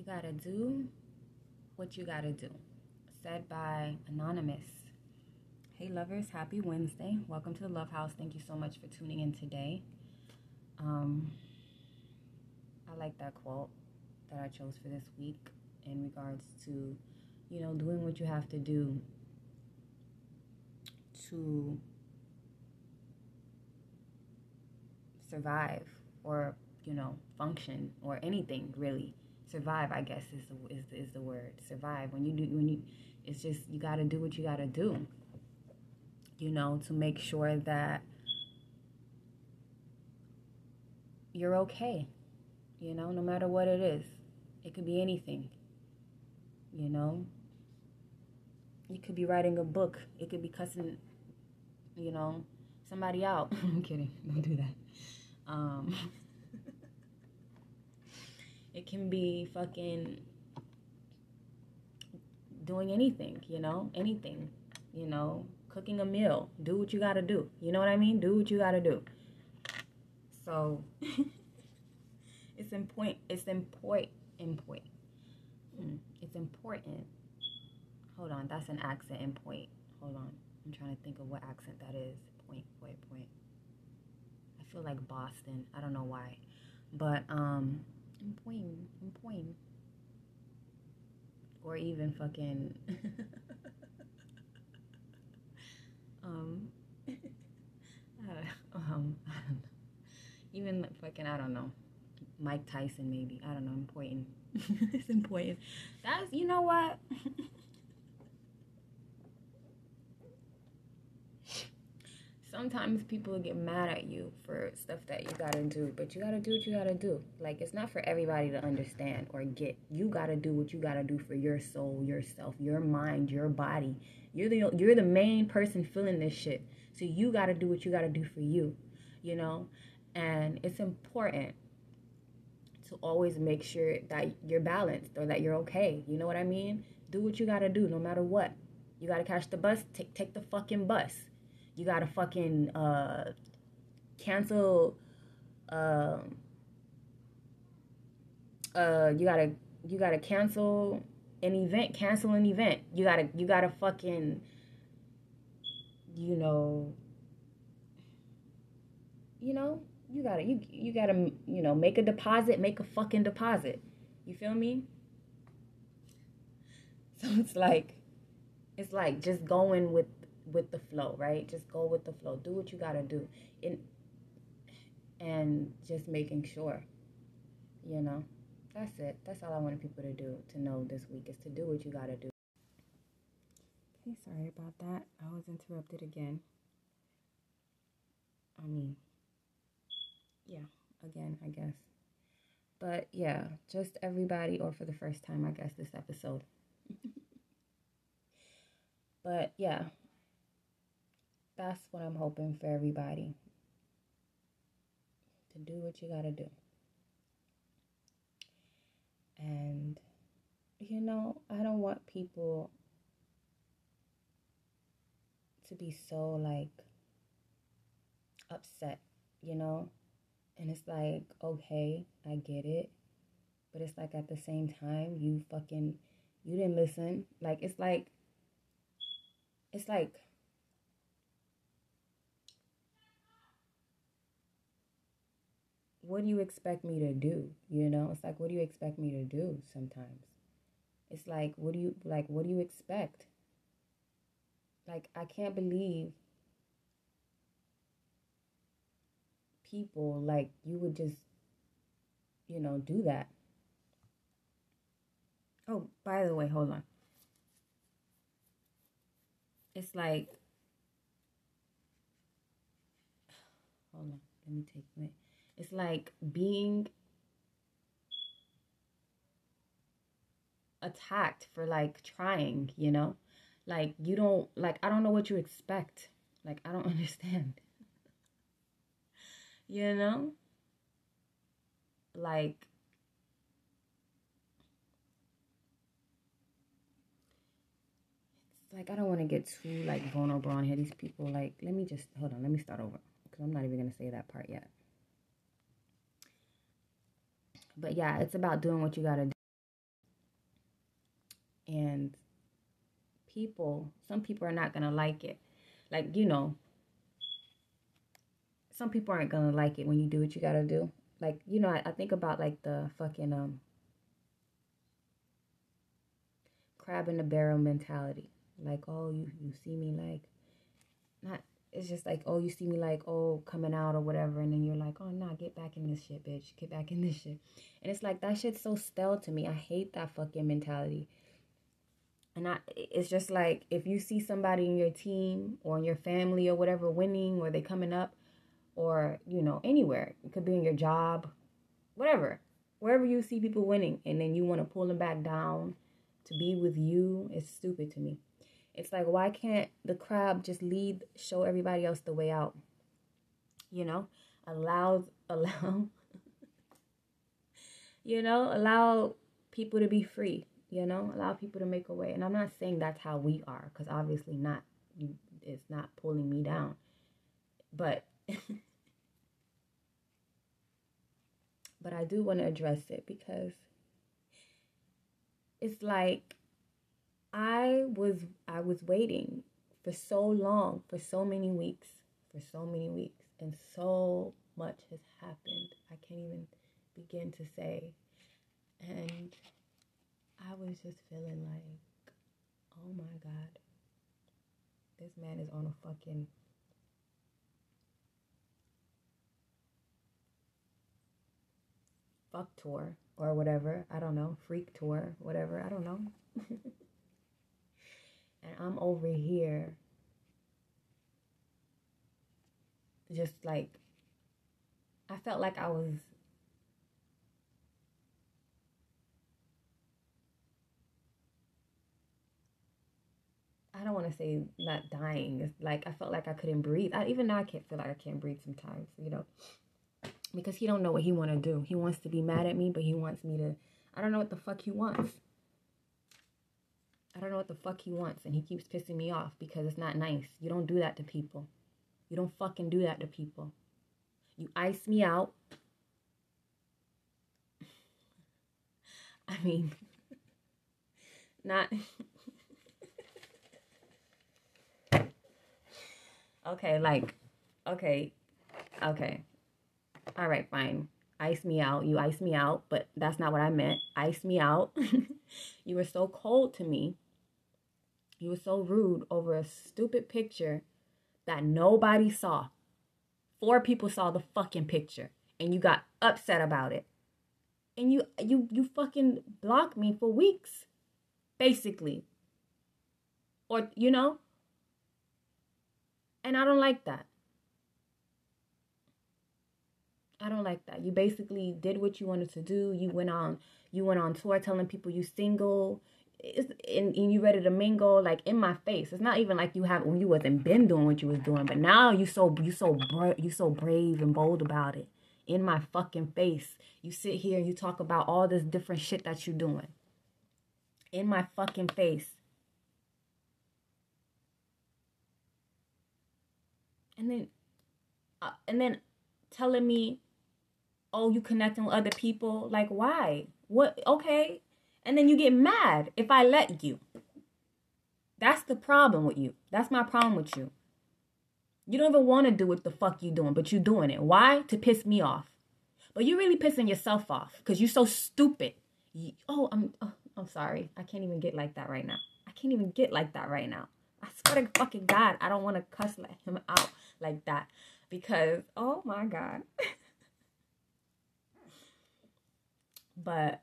You gotta do what you gotta do. Said by Anonymous. Hey, lovers, happy Wednesday. Welcome to the Love House. Thank you so much for tuning in today. Um, I like that quote that I chose for this week in regards to, you know, doing what you have to do to survive or you know function or anything really survive i guess is the, is, is the word. Survive. When you do when you it's just you got to do what you got to do you know to make sure that you're okay you know no matter what it is. It could be anything you know. You could be writing a book. It could be cussing you know somebody out. I'm kidding. Don't do that. Um, it can be fucking doing anything, you know, anything, you know, cooking a meal. Do what you gotta do. You know what I mean? Do what you gotta do. So it's important. It's important. Important. Hmm. It's important. Hold on, that's an accent in point. Hold on, I'm trying to think of what accent that is. Point, point, point I feel like Boston. I don't know why. But um I'm pointing. Or even fucking um um even fucking I don't know. Mike Tyson maybe. I don't know, I'm it's important. That's you know what? Sometimes people get mad at you for stuff that you gotta do, but you gotta do what you gotta do. Like it's not for everybody to understand or get. You gotta do what you gotta do for your soul, yourself, your mind, your body. You're the you're the main person feeling this shit. So you gotta do what you gotta do for you, you know? And it's important to always make sure that you're balanced or that you're okay. You know what I mean? Do what you gotta do no matter what. You gotta catch the bus, take take the fucking bus you gotta fucking uh, cancel. Um, uh, you gotta you gotta cancel an event. Cancel an event. You gotta you gotta fucking. You know. You know you gotta you you gotta you know make a deposit. Make a fucking deposit. You feel me? So it's like, it's like just going with with the flow, right? Just go with the flow. Do what you got to do. In, and just making sure, you know, that's it. That's all I wanted people to do, to know this week is to do what you got to do. Okay, sorry about that. I was interrupted again. I mean, yeah, again, I guess. But yeah, just everybody, or for the first time, I guess, this episode. but yeah, that's what I'm hoping for everybody to do what you got to do. And, you know, I don't want people to be so like upset, you know? And it's like, okay, I get it. But it's like at the same time, you fucking, you didn't listen. Like, it's like, it's like, what do you expect me to do? You know, it's like, what do you expect me to do sometimes? It's like, what do you, like, what do you expect? Like, I can't believe people, like, you would just, you know, do that. Oh, by the way, hold on. It's like, hold on, let me take it. It's like being attacked for like trying, you know? Like you don't like I don't know what you expect. Like I don't understand. you know? Like it's like I don't want to get too like vulnerable on here. These people like let me just hold on, let me start over. Because I'm not even gonna say that part yet. But yeah, it's about doing what you got to do. And people, some people are not going to like it. Like, you know, some people aren't going to like it when you do what you got to do. Like, you know, I, I think about like the fucking um crab in the barrel mentality. Like, oh, you you see me like not it's just like, oh, you see me like, oh, coming out or whatever, and then you're like, oh, nah, get back in this shit, bitch. Get back in this shit. And it's like, that shit's so stale to me. I hate that fucking mentality. And I, it's just like, if you see somebody in your team or in your family or whatever winning or they coming up or, you know, anywhere, it could be in your job, whatever, wherever you see people winning and then you want to pull them back down to be with you, it's stupid to me. It's like, why can't the crab just lead, show everybody else the way out? You know, allow, allow, you know, allow people to be free, you know, allow people to make a way. And I'm not saying that's how we are, because obviously not, it's not pulling me down. But, but I do want to address it because it's like I was I was waiting for so long, for so many weeks, for so many weeks, and so much has happened. I can't even begin to say. And I was just feeling like, oh my God, this man is on a fucking fuck tour or whatever. I don't know. Freak tour, whatever. I don't know. and I'm over here just like I felt like I was I don't want to say not dying. It's like I felt like I couldn't breathe. I, even now I can't feel like I can't breathe sometimes, you know. Because he don't know what he want to do. He wants to be mad at me, but he wants me to I don't know what the fuck he wants. I don't know what the fuck he wants, and he keeps pissing me off because it's not nice. You don't do that to people. You don't fucking do that to people. You ice me out. I mean, not. okay, like, okay, okay. All right, fine. Ice me out. You ice me out, but that's not what I meant. Ice me out. you were so cold to me you were so rude over a stupid picture that nobody saw. Four people saw the fucking picture and you got upset about it. And you you you fucking blocked me for weeks. Basically. Or you know? And I don't like that. I don't like that. You basically did what you wanted to do. You went on you went on tour telling people you single it's and, and you ready to mingle like in my face. It's not even like you have when you wasn't been doing what you was doing, but now you so you so bra- you so brave and bold about it. In my fucking face, you sit here and you talk about all this different shit that you're doing. In my fucking face. And then, uh, and then telling me, oh, you connecting with other people. Like, why? What? Okay, and then you get mad if I let you. That's the problem with you. That's my problem with you. You don't even want to do what the fuck you doing, but you doing it. Why? To piss me off. But you're really pissing yourself off because you're so stupid. You, oh, I'm oh, I'm sorry. I can't even get like that right now. I can't even get like that right now. I swear to fucking God, I don't want to cuss him out like that because oh my God. but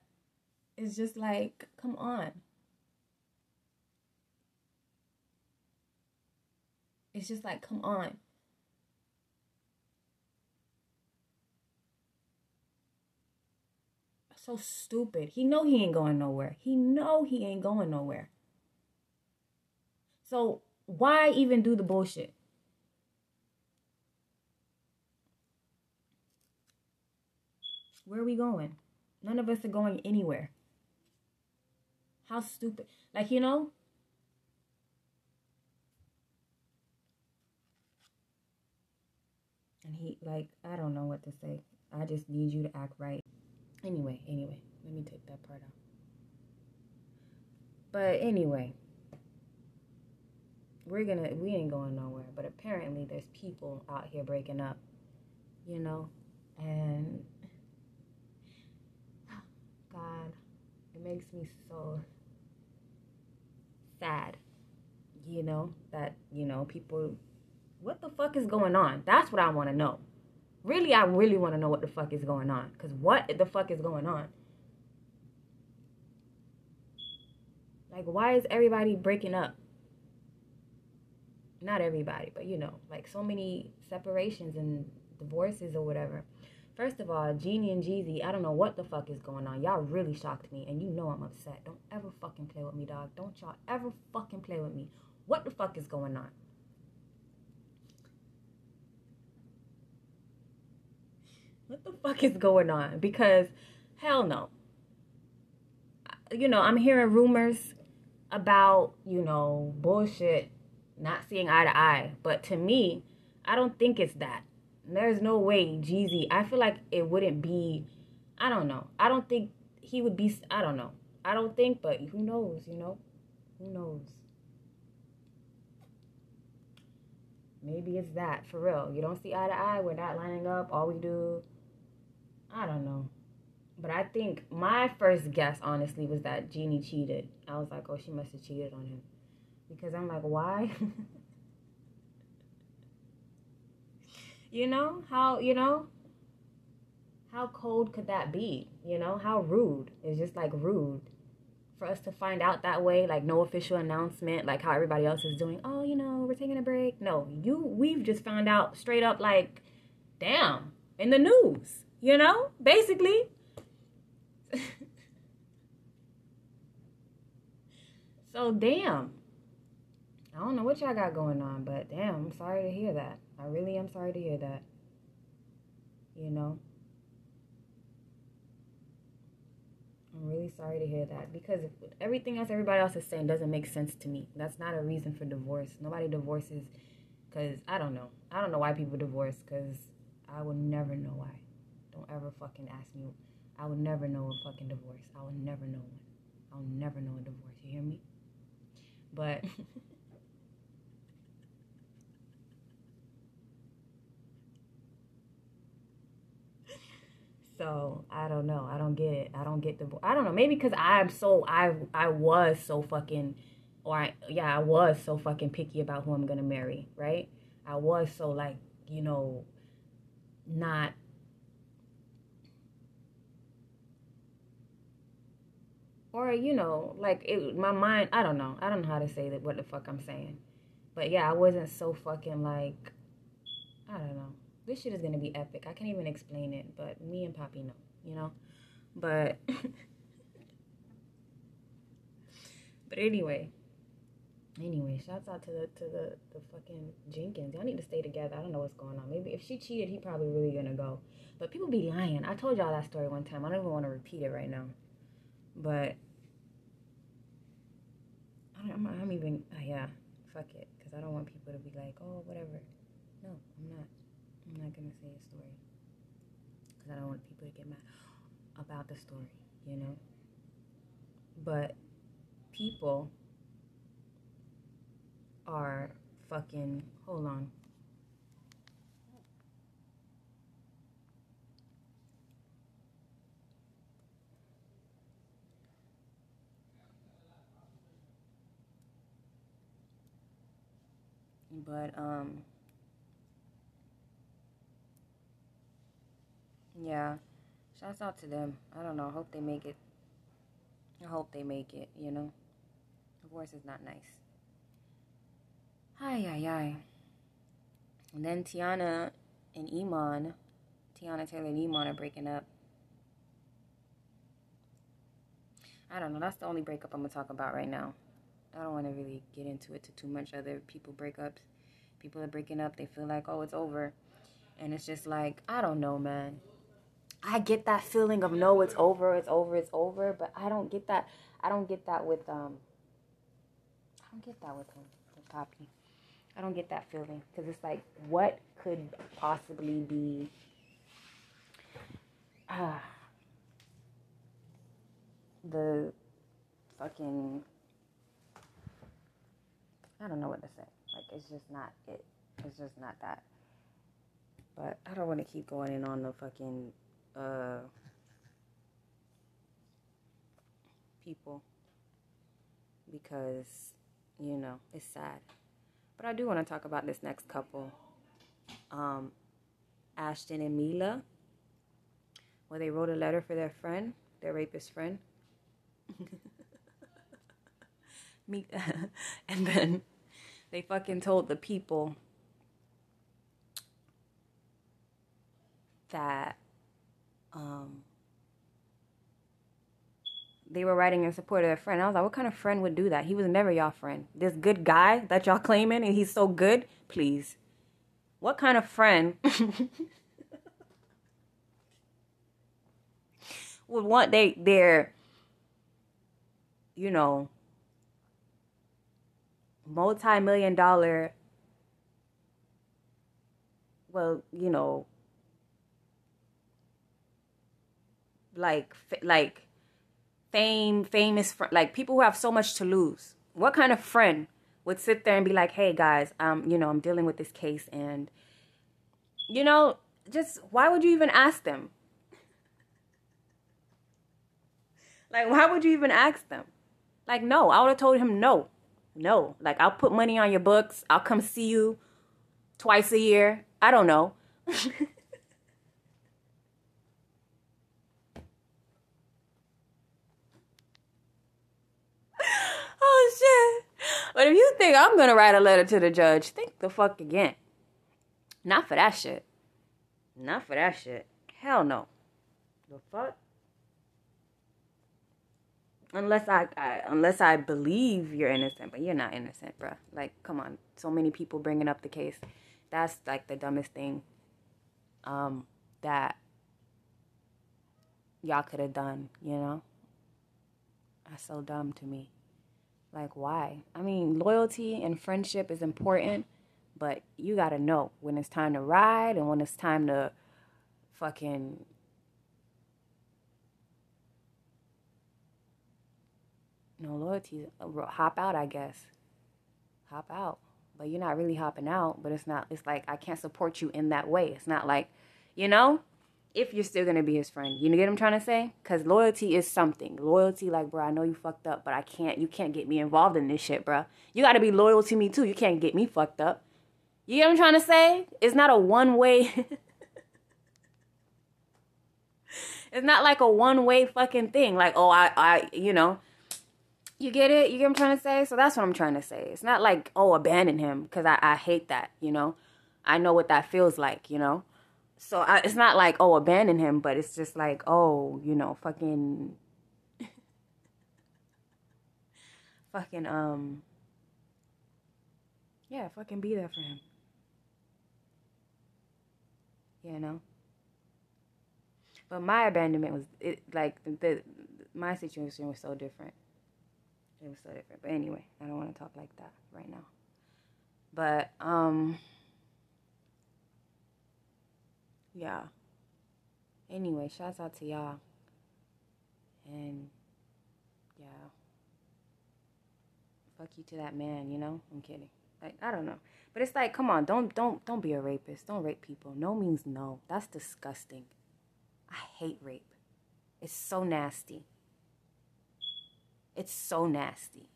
it's just like, come on. It's just like, come on. So stupid. He know he ain't going nowhere. He know he ain't going nowhere. So why even do the bullshit? Where are we going? None of us are going anywhere. How stupid. Like, you know? And he, like, I don't know what to say. I just need you to act right. Anyway, anyway, let me take that part out. But anyway, we're gonna we ain't going nowhere. But apparently there's people out here breaking up, you know, and God, it makes me so sad, you know, that, you know, people what the fuck is going on? That's what I want to know. Really, I really want to know what the fuck is going on. Because what the fuck is going on? Like, why is everybody breaking up? Not everybody, but you know, like so many separations and divorces or whatever. First of all, Jeannie and Jeezy, I don't know what the fuck is going on. Y'all really shocked me, and you know I'm upset. Don't ever fucking play with me, dog. Don't y'all ever fucking play with me. What the fuck is going on? What the fuck is going on? Because hell no. You know, I'm hearing rumors about, you know, bullshit, not seeing eye to eye. But to me, I don't think it's that. There's no way Jeezy, I feel like it wouldn't be, I don't know. I don't think he would be, I don't know. I don't think, but who knows, you know? Who knows? Maybe it's that, for real. You don't see eye to eye, we're not lining up. All we do I don't know. But I think my first guess, honestly, was that Jeannie cheated. I was like, oh, she must have cheated on him. Because I'm like, why? you know? How, you know? How cold could that be? You know? How rude. It's just like rude for us to find out that way, like no official announcement, like how everybody else is doing. Oh, you know, we're taking a break. No, you we've just found out straight up like, damn, in the news. You know, basically. so, damn. I don't know what y'all got going on, but damn, I'm sorry to hear that. I really am sorry to hear that. You know? I'm really sorry to hear that because everything else everybody else is saying doesn't make sense to me. That's not a reason for divorce. Nobody divorces because I don't know. I don't know why people divorce because I would never know why. Don't ever fucking ask me. I would never know a fucking divorce. I would never know one. I'll never know a divorce. You hear me? But So I don't know. I don't get it. I don't get the. I don't know. Maybe because I'm so I I was so fucking, or I yeah I was so fucking picky about who I'm gonna marry. Right. I was so like you know, not or you know like it my mind i don't know i don't know how to say that what the fuck i'm saying but yeah i wasn't so fucking like i don't know this shit is gonna be epic. I can't even explain it but me and poppy know you know? But but anyway anyway shouts out to the to the the fucking jenkins. Y'all need to stay together. I don't know what's going on. Maybe if she cheated he probably really gonna go. But people be lying. I told y'all that story one time. I don't even want to repeat it right now. But I'm, I'm even, uh, yeah, fuck it. Because I don't want people to be like, oh, whatever. I'm not. To say a story. Because I don't want people to get mad about the story, you know? But people are fucking, hold on. But um yeah, shouts out to them. I don't know. I hope they make it. I hope they make it, you know. Divorce is not nice. Hi, hi, hi. And then Teyana and Iman, Teyana Taylor and Iman are breaking up. I don't know. That's the only breakup I'm gonna talk about right now. I don't want to really get into it to too much other people breakups people are breaking up, they feel like, oh, it's over. And it's just like, I don't know, man. I get that feeling of no, it's over, it's over, it's over, but I don't get that. I don't get that with um. I don't get that with him, with Poppy. I don't get that feeling because it's like, what could possibly be? Uh, the fucking I don't know what to say. Like it's just not it. It's just not that. But I don't want to keep going in on the fucking uh people because you know it's sad. But I do want to talk about this next couple, um, Ashton and Mila, where they wrote a letter for their friend, their rapist friend. Me, and then they fucking told the people that um, they were writing in support of their friend. I was like, what kind of friend would do that? He was never y'all friend. This good guy that y'all claiming and he's so good, please. What kind of friend would want they their you know multi-million dollar well, you know like like fame, famous, fr- like people who have so much to lose. What kind of friend would sit there and be like, "Hey guys, um, you know, I'm dealing with this case, and you know, just why would you even ask them? Like, why would you even ask them? Like, no, I would have told him no, no. Like, I'll put money on your books. I'll come see you twice a year. I don't know. shit. But if you think I'm gonna write a letter to the judge, think the fuck again. Not for that shit. Not for that shit. Hell no. The fuck? Unless I, I unless I believe you're innocent, but you're not innocent, bruh. Like, come on. So many people bringing up the case. That's like the dumbest thing um that y'all could have done, you know? That's so dumb to me. Like, why? I mean, loyalty and friendship is important, but you gotta know when it's time to ride and when it's time to fucking. No loyalty. Hop out, I guess. Hop out. But you're not really hopping out, but it's not, it's like, I can't support you in that way. It's not like, you know? If you're still gonna be his friend. You know what I'm trying to say? Cause loyalty is something. Loyalty, like, bro, I know you fucked up, but I can't. You can't get me involved in this shit, bro. You gotta be loyal to me too. You can't get me fucked up. You know what I'm trying to say? It's not a one way. it's not like a one way fucking thing. Like, oh, I, I, you know. You get it? You get what I'm trying to say? So that's what I'm trying to say. It's not like, oh, abandon him, because I, I hate that, you know? I know what that feels like, you know? So I, it's not like oh abandon him but it's just like oh you know fucking fucking um yeah fucking be there for him. You know? But my abandonment was it like the, the my situation was so different. It was so different. But anyway i don't want to talk like that right now. But um yeah. Anyway, shouts out to y'all. And yeah. Fuck you to that man, you know? I'm kidding. Like I don't know. But it's like, come on, don't don't don't be a rapist. Don't rape people. No means no. That's disgusting. I hate rape. It's so nasty. It's so nasty.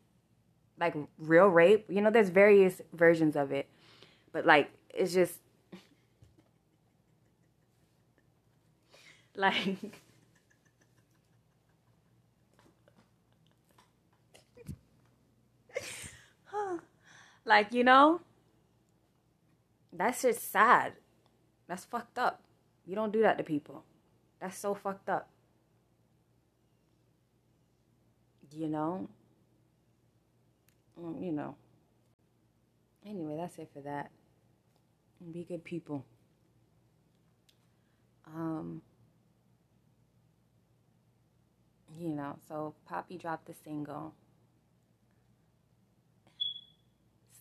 Like real rape, you know, there's various versions of it. But like it's just Like, like you know, that's just sad. That's fucked up. You don't do that to people. That's so fucked up. You know? Um, you know. Anyway, that's it for that. Be good people. Um, you know, so Poppy dropped the single,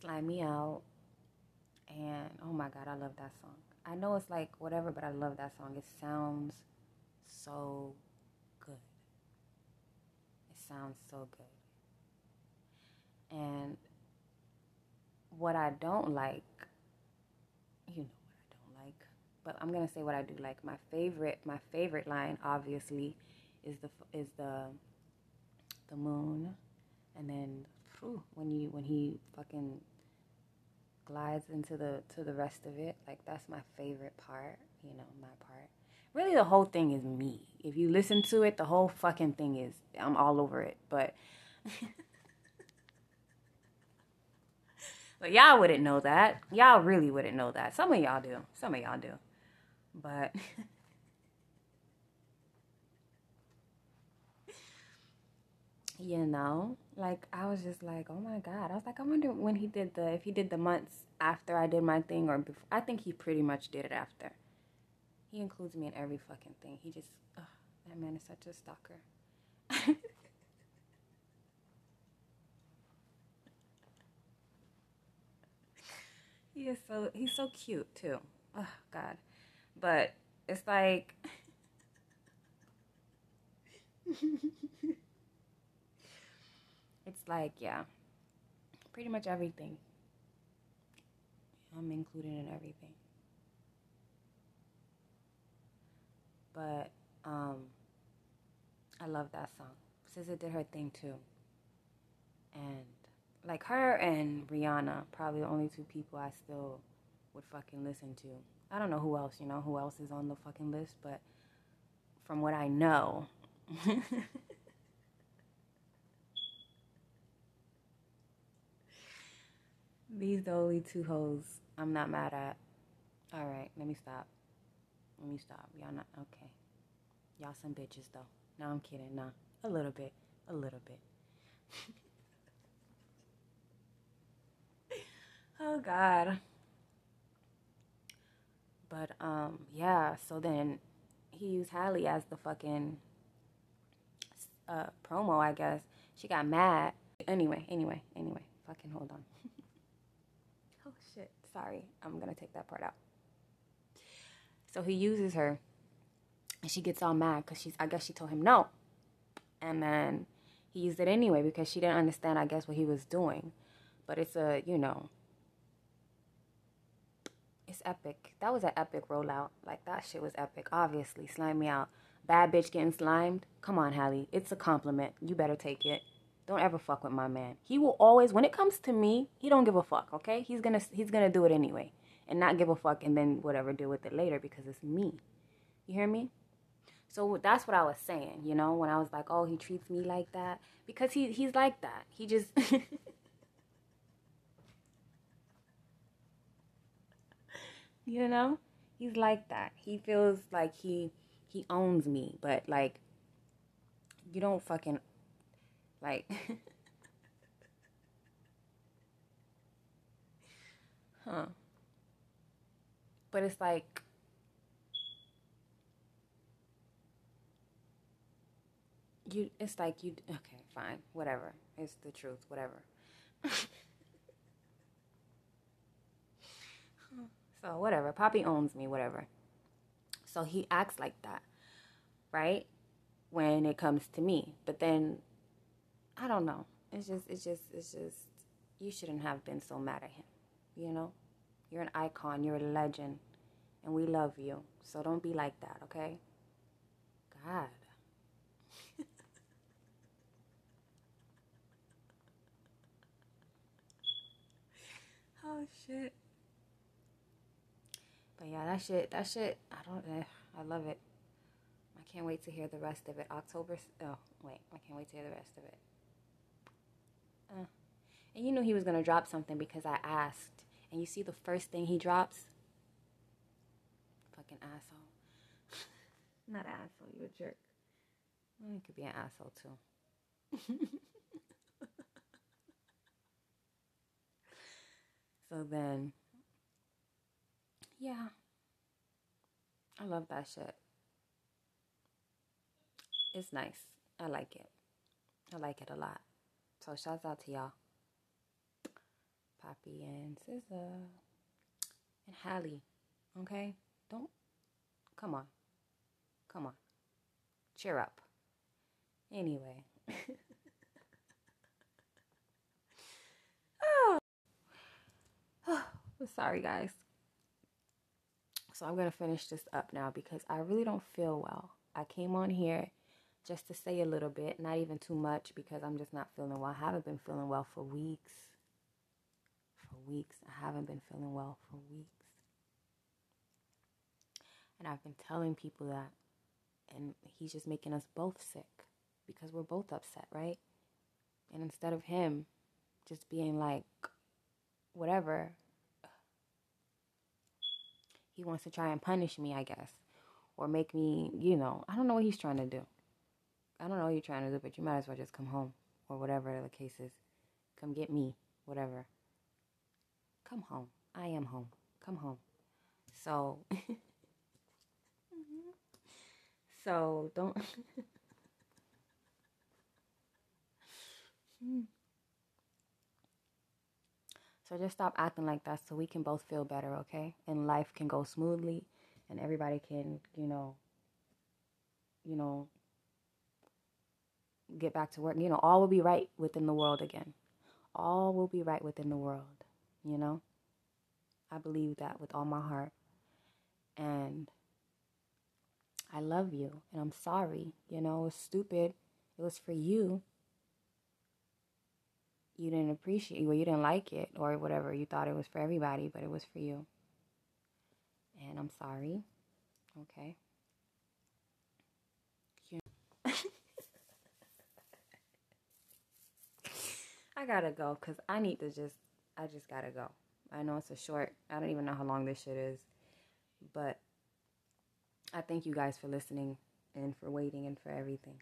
Slime Me Out, and oh my god, I love that song. I know it's like whatever, but I love that song. It sounds so good. It sounds so good. And what I don't like, you know what I don't like, but I'm gonna say what I do like. My favorite, my favorite line, obviously, is the is the the moon, and then whew, when you when he fucking glides into the to the rest of it, like that's my favorite part. You know, my part. Really, the whole thing is me. If you listen to it, the whole fucking thing is I'm all over it, but. But y'all wouldn't know that. Y'all really wouldn't know that. Some of y'all do. Some of y'all do. But you know, like I was just like, oh my god. I was like, I wonder when he did the if he did the months after I did my thing or before. I think he pretty much did it after. He includes me in every fucking thing. He just, ugh, that man is such a stalker. He is so he's so cute too. Oh God, but it's like it's like yeah, pretty much everything. I'm included in everything. But um, I love that song. SZA did her thing too, and like her and Rihanna, probably the only two people I still would fucking listen to. I don't know who else, you know, who else is on the fucking list, but from what I know, these the only two hoes I'm not mad at. All right, let me stop. Let me stop. Y'all not okay. Y'all some bitches though. No, I'm kidding. Nah, a little bit, a little bit. Oh God. But um yeah, so then he used Halle as the fucking uh promo, I guess. She got mad. Anyway, anyway, anyway. Fucking hold on. Sorry. I'm gonna take that part out. So he uses her and she gets all mad because she's I guess she told him no. And then he used it anyway because she didn't understand, I guess, what he was doing. But it's a, you know, it's epic. That was an epic rollout. Like that shit was epic. Obviously, slime me out. Bad bitch getting slimed. Come on, Halle. It's a compliment. You better take it. Don't ever fuck with my man. He will always, when it comes to me, he don't give a fuck. Okay, he's gonna he's gonna do it anyway, and not give a fuck, and then whatever deal with it later because it's me. You hear me? So that's what I was saying. You know, when I was like, oh, he treats me like that because he he's like that. He just. you know he's like that he feels like he he owns me but like you don't fucking like huh but it's like you it's like you okay fine whatever it's the truth whatever So whatever. Poppy owns me, whatever. So he acts like that, right? When it comes to me. But then I don't know. It's just it's just it's just you shouldn't have been so mad at him. You know? You're an icon, you're a legend, and we love you. So don't be like that, okay? God. oh shit. But yeah, that shit, that shit, I don't, eh, I love it. I can't wait to hear the rest of it. October, oh, wait, I can't wait to hear the rest of it. Uh, and you knew he was going to drop something because I asked. And you see the first thing he drops? Fucking asshole. Not asshole, you a jerk. Well, he could be an asshole too. so then yeah. I love that shit. It's nice. I like it. I like it a lot. So shouts out to y'all. Poppy and SZA and Halle. Okay? Don't come on. Come on. Cheer up. Anyway. Oh, sorry, guys. So I'm to finish this up now because I really don't feel well. I came on here just to say a little bit, not even too much because I'm just not feeling well. I haven't been feeling well for weeks. For weeks. I haven't been feeling well for weeks. And I've been telling people that. And he's just making us both sick because we're both upset, right? And instead of him just being like, whatever, he wants to try and punish me, I guess, or make me, you know, I don't know what he's trying to do. I don't know what you're trying to do, but you might as well just come home or whatever the case is. Come get me, whatever. Come home. I am home. Come home. So, so don't. So just stop acting like that so we can both feel better, okay? And life can go smoothly and everybody can, you know, you know, get back to work. You know, all will be right within the world again. All will be right within the world, you know? I believe that with all my heart. And I love you and I'm sorry. You know, it was stupid. It was for you you didn't appreciate well you didn't like it or whatever you thought it was for everybody but it was for you and i'm sorry okay i gotta go because i need to just i just gotta go i know it's a short i don't even know how long this shit is but i thank you guys for listening and for waiting and for everything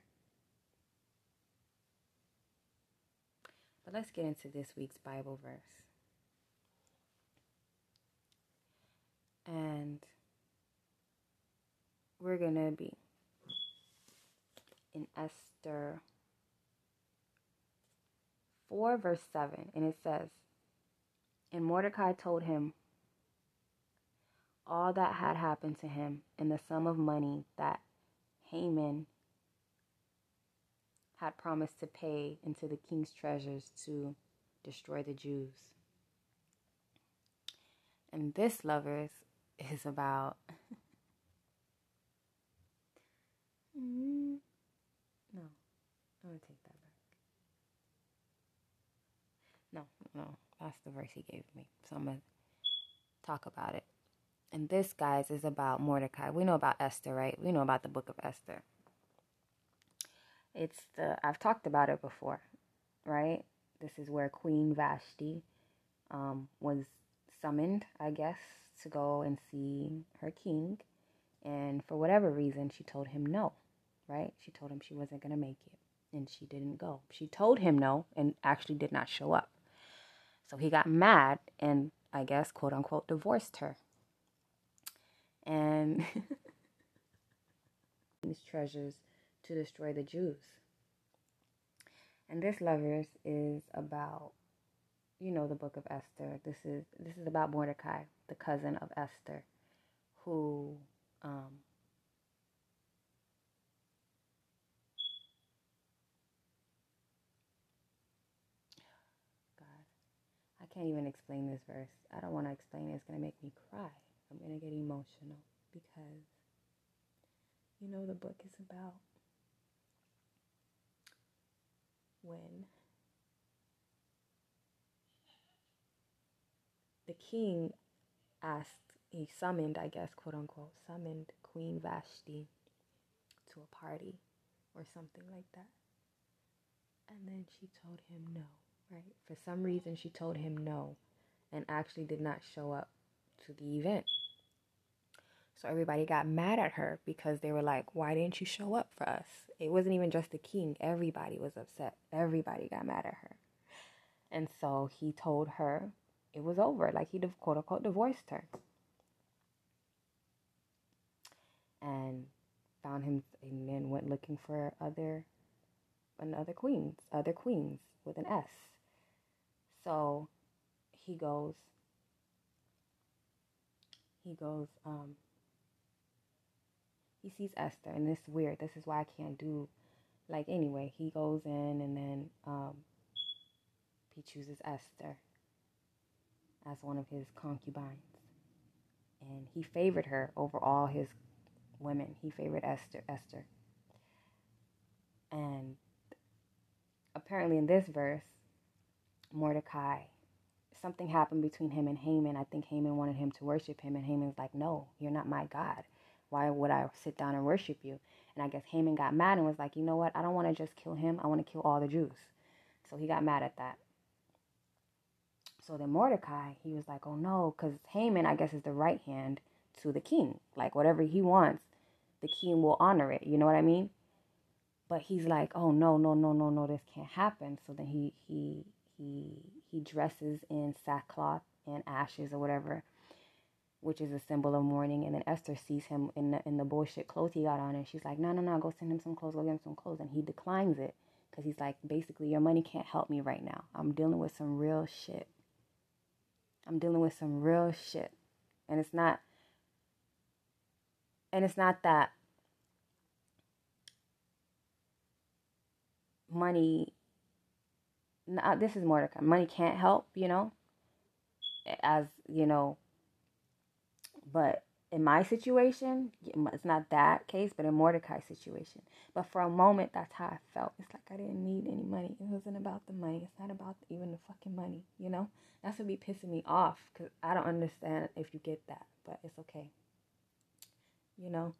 But let's get into this week's Bible verse. And we're going to be in Esther 4, verse 7. And it says, And Mordecai told him all that had happened to him and the sum of money that Haman had promised to pay into the king's treasures to destroy the Jews. And this, lovers, is about. mm, no, going to take that back. No, no, that's the verse he gave me. So I'm going to talk about it. And this, guys, is about Mordecai. We know about Esther, right? We know about the book of Esther. It's the I've talked about it before, right? This is where Queen Vashti um, was summoned, I guess, to go and see her king, and for whatever reason, she told him no, right? She told him she wasn't gonna make it, and she didn't go. She told him no, and actually did not show up. So he got mad and I guess quote unquote divorced her. And these treasures to destroy the Jews. And this lovers is about you know the book of Esther. This is this is about Mordecai, the cousin of Esther, who um, can't even explain this verse. I don't want to explain it. It's gonna make me cry. I'm gonna get emotional because you know the book is about when the king asked, he summoned, I guess, quote unquote, summoned Queen Vashti to a party or something like that. And then she told him no, right? For some reason, she told him no and actually did not show up to the event. So everybody got mad at her because they were like, why didn't you show up for us? It wasn't even just the king. Everybody was upset. Everybody got mad at her. And so he told her it was over. Like he quote unquote divorced her. And found him and then went looking for other another queens, other queens with an S. So he goes he goes um he sees Esther, and this is weird. This is why I can't do like anyway. He goes in and then um, he chooses Esther, as one of his concubines. And he favored her over all his women. He favored Esther. Esther. And apparently in this verse, Mordecai, something happened between him and Haman. I think Haman wanted him to worship him, and Haman's like, No, you're not my God. Why would I sit down and worship you? And I guess Haman got mad and was like, You know what? I don't want to just kill him. I want to kill all the Jews. So he got mad at that. So then Mordecai, he was like, Oh no, because Haman, I guess, is the right hand to the king. Like whatever he wants, the king will honor it. You know what I mean? But he's like, Oh no, no, no, no, no, this can't happen. So then he he dresses in sackcloth and ashes or whatever, which is a symbol of mourning. And then Esther sees him in the in the bullshit clothes he got on, and she's like, No, no, no, go send him some clothes, go get him some clothes. And he declines it because he's like, basically, your money can't help me right now. I'm dealing with some real shit. I'm dealing with some real shit. And it's not and it's not that money not, this is Mordecai. Money can't help, you know, as you know. But in my situation, it's not that case, but in Mordecai's situation. But for a moment, that's how I felt. It's like I didn't need any money. It wasn't about the money. It's not about even the fucking money, you know? That's what be pissing me off because I don't understand if you get that, but it's okay. You know?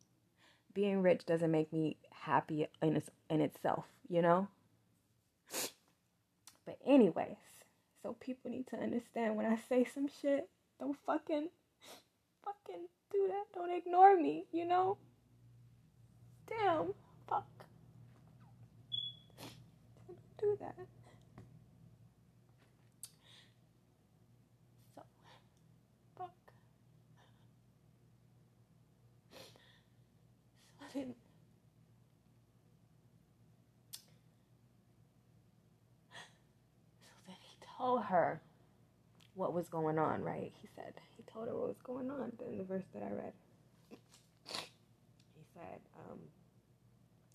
Being rich doesn't make me happy in, its, in itself, you know? But, anyways, so people need to understand when I say some shit, don't fucking, fucking do that. Don't ignore me, you know? Damn, fuck. Don't do that. So, fuck. So then. So then he told her what was going on, right? He said, he told her what was going on in the verse that I read. He said, um,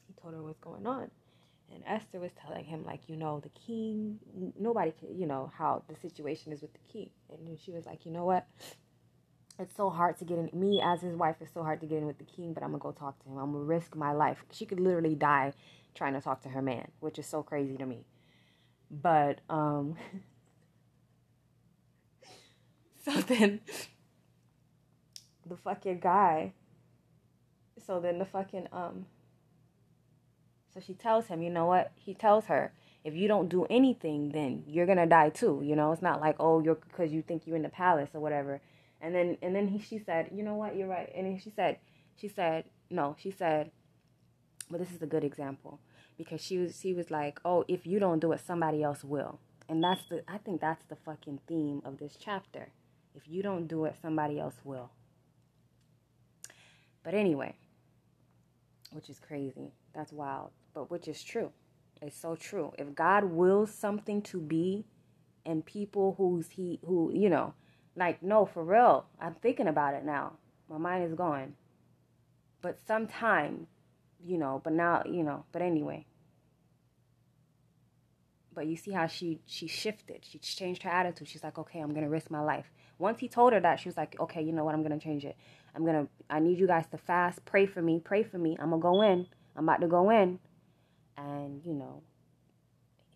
he told her what's going on. And Esther was telling him, like, you know, the king, nobody can, you know, how the situation is with the king. And she was like, you know what? It's so hard to get in. Me as his wife, it's so hard to get in with the king, but I'm going to go talk to him. I'm going to risk my life. She could literally die trying to talk to her man, which is so crazy to me. But, um, So then the fucking guy so then the fucking um so she tells him, you know what? He tells her, if you don't do anything, then you're gonna die too. You know, it's not like oh you're because you think you're in the palace or whatever. And then and then he she said, you know what? You're right. And then she said, she said no. She said, but this is a good example because she was she was like, oh, if you don't do it, somebody else will. And that's the I think that's the fucking theme of this chapter. If you don't do it, somebody else will. But anyway, which is crazy. That's wild. But which is true. It's so true. If God wills something to be and people who's he who, you know, like no, for real. I'm thinking about it now. My mind is going. But sometime, you know, but now, you know, but anyway. But you see how she she shifted. She changed her attitude. She's like, "Okay, I'm to risk my life." Once he told her that, she was like, okay, you know what? I'm going to change it. I'm going to, I need you guys to fast. Pray for me. Pray for me. I'm going to go in. I'm about to go in. And, you know,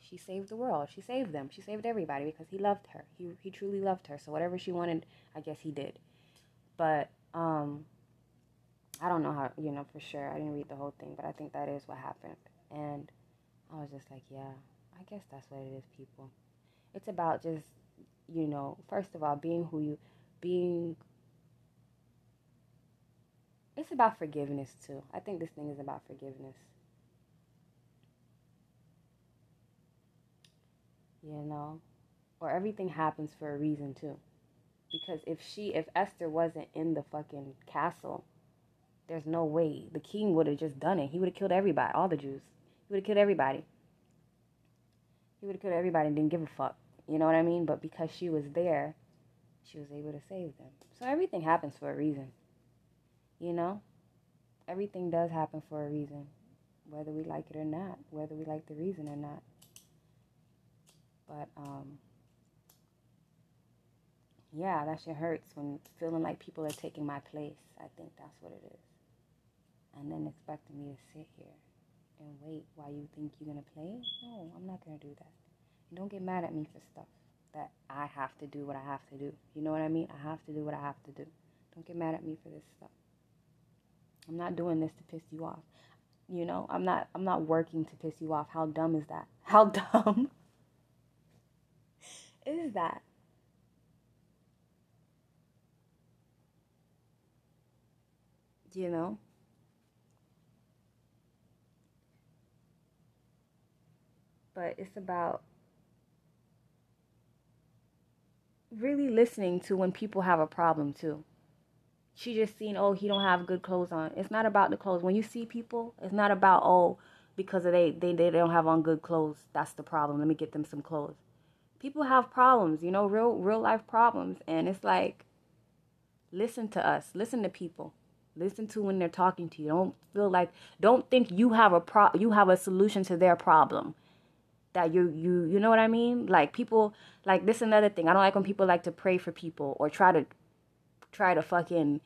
she saved the world. She saved them. She saved everybody because he loved her. He, he truly loved her. So whatever she wanted, I guess he did. But, um, I don't know how, you know, for sure. I didn't read the whole thing, but I think that is what happened. And I was just like, yeah, I guess that's what it is, people. It's about just you know, first of all, being who you, being, it's about forgiveness too. I think this thing is about forgiveness. You know, or everything happens for a reason too. Because if she, if Esther wasn't in the fucking castle, there's no way the king would have just done it. He would have killed everybody, all the Jews. He would have killed everybody. He would have killed everybody and didn't give a fuck. You know what I mean? But because she was there, she was able to save them. So everything happens for a reason. You know? Everything does happen for a reason, whether we like it or not, whether we like the reason or not. But um yeah, that shit hurts when feeling like people are taking my place. I think that's what it is. And then expecting me to sit here and wait while you think you're gonna play? No, I'm not gonna do that. Don't get mad at me for stuff that I have to do what I have to do. You know what I mean? I have to do what I have to do. Don't get mad at me for this stuff. I'm not doing this to piss you off. You know, I'm not I'm not working to piss you off. How dumb is that? How dumb is that? Do you know? But it's about really listening to when people have a problem too. She just seen, oh, he don't have good clothes on. It's not about the clothes. When you see people, it's not about, oh, because they, they, they don't have on good clothes. That's the problem. Let me get them some clothes. People have problems, you know, real real life problems. And it's like, listen to us. Listen to people. Listen to when they're talking to you. Don't feel like don't think you have a pro you have a solution to their problem that you you you know what I mean? Like people like this another thing. I don't like when people like to pray for people or try to try to fucking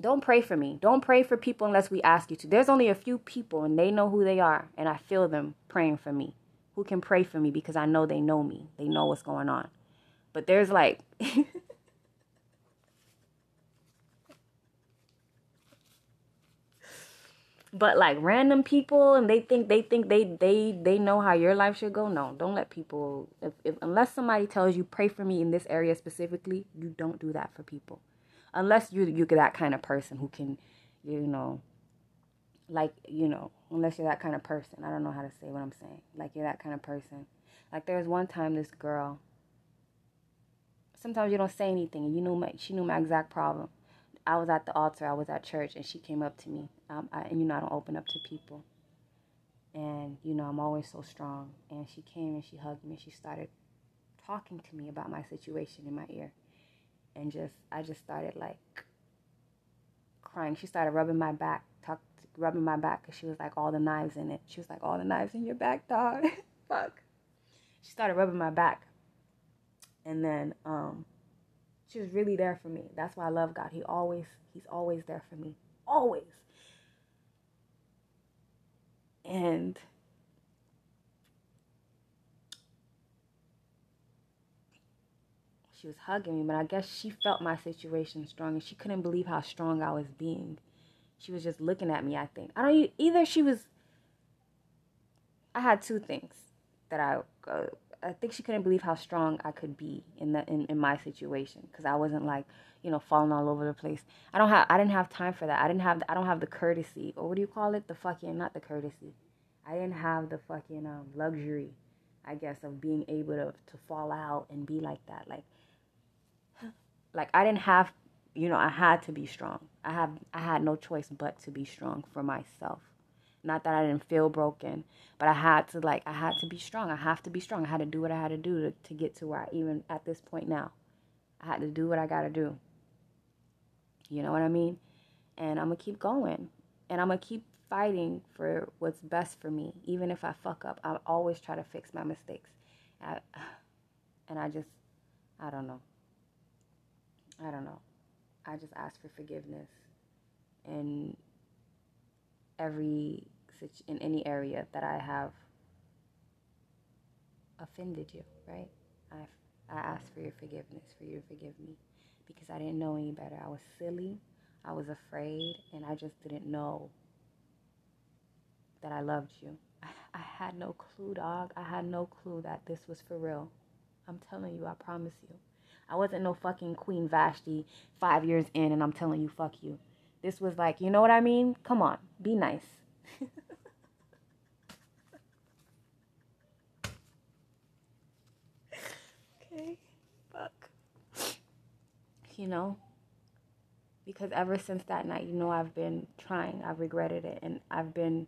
don't pray for me. Don't pray for people unless we ask you to. There's only a few people and they know who they are and I feel them praying for me. Who can pray for me because I know they know me. They know what's going on. But there's like but like random people and they think they think they they they know how your life should go no don't let people if, if unless somebody tells you pray for me in this area specifically you don't do that for people. Unless you you're that kind of person who can you know like you know unless you're that kind of person. I don't know how to say what i'm saying. Like you're that kind of person. Like there was one time this girl sometimes you don't say anything and you know my she knew my exact problem I was at the altar, I was at church, and she came up to me. Um, I, and you know, I don't open up to people. And, you know, I'm always so strong. And she came and she hugged me and she started talking to me about my situation in my ear. And just, I just started like crying. She started rubbing my back, talk, rubbing my back because she was like, all the knives in it. She was like, all the knives in your back, dog. Fuck. She started rubbing my back. And then, um, she was really there for me. That's why I love God. He always, He's always there for me. Always. And she was hugging me, but I guess she felt my situation strong and she couldn't believe how strong I was being. She was just looking at me, I think. I don't either she was I had two things that I uh, I think she couldn't believe how strong I could be in the in, in my situation because I wasn't like you know falling all over the place. I don't have I didn't have time for that. I didn't have I don't have the courtesy or what do you call it? The fucking not the courtesy. I didn't have the fucking um, luxury, I guess, of being able to to fall out and be like that. Like like I didn't have you know I had to be strong. I have I had no choice but to be strong for myself. Not that I didn't feel broken, but I had to like I had to be strong. I have to be strong. I had to do what I had to do to, to get to where I even at this point now. I had to do what I gotta do. You know what I mean? And I'm gonna keep going. And I'm gonna keep fighting for what's best for me. Even if I fuck up, I always try to fix my mistakes. I, and I just I don't know. I don't know. I just ask for forgiveness. And every in any area that I have offended you, right? I I ask for your forgiveness, for you to forgive me, because I didn't know any better. I was silly, I was afraid, and I just didn't know that I loved you. I, I had no clue, dog. I had no clue that this was for real. I'm telling you, I promise you. I wasn't no fucking Queen Vashti five years in, and I'm telling you, fuck you. This was like, you know what I mean? Come on, be nice. okay, fuck. You know? Because ever since that night, you know, I've been trying. I've regretted it. And I've been,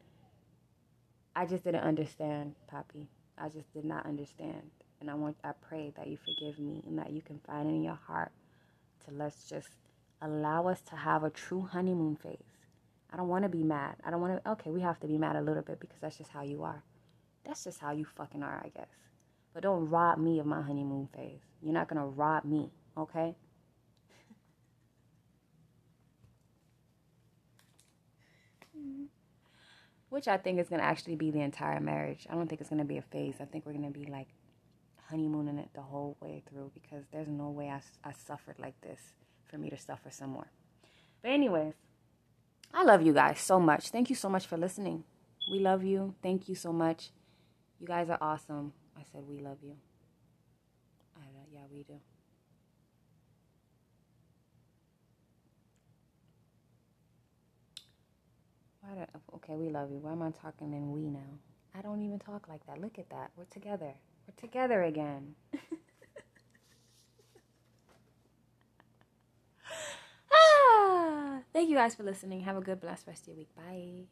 I just didn't understand, Poppy. I just did not understand. And I want, I pray that you forgive me and that you can find in your heart to let's just allow us to have a true honeymoon phase. I don't want to be mad. I don't want to, okay, we have to be mad a little bit because that's just how you are. That's just how you fucking are, I guess. But don't rob me of my honeymoon phase. You're not going to rob me okay? Which I think is going to actually be the entire marriage. I don't think it's going to be a phase. I think we're going to be like honeymooning it the whole way through because there's no way I, I suffered like this for me to suffer some more. But, anyways, I love you guys so much. Thank you so much for listening. We love you. Thank you so much. You guys are awesome. I said we love you. I, yeah, we do. Why do, okay, we love you. Why am I talking in we now? I don't even talk like that. Look at that. We're together. We're together again. ah, thank you guys for listening. Have a good, blessed rest of your week. Bye.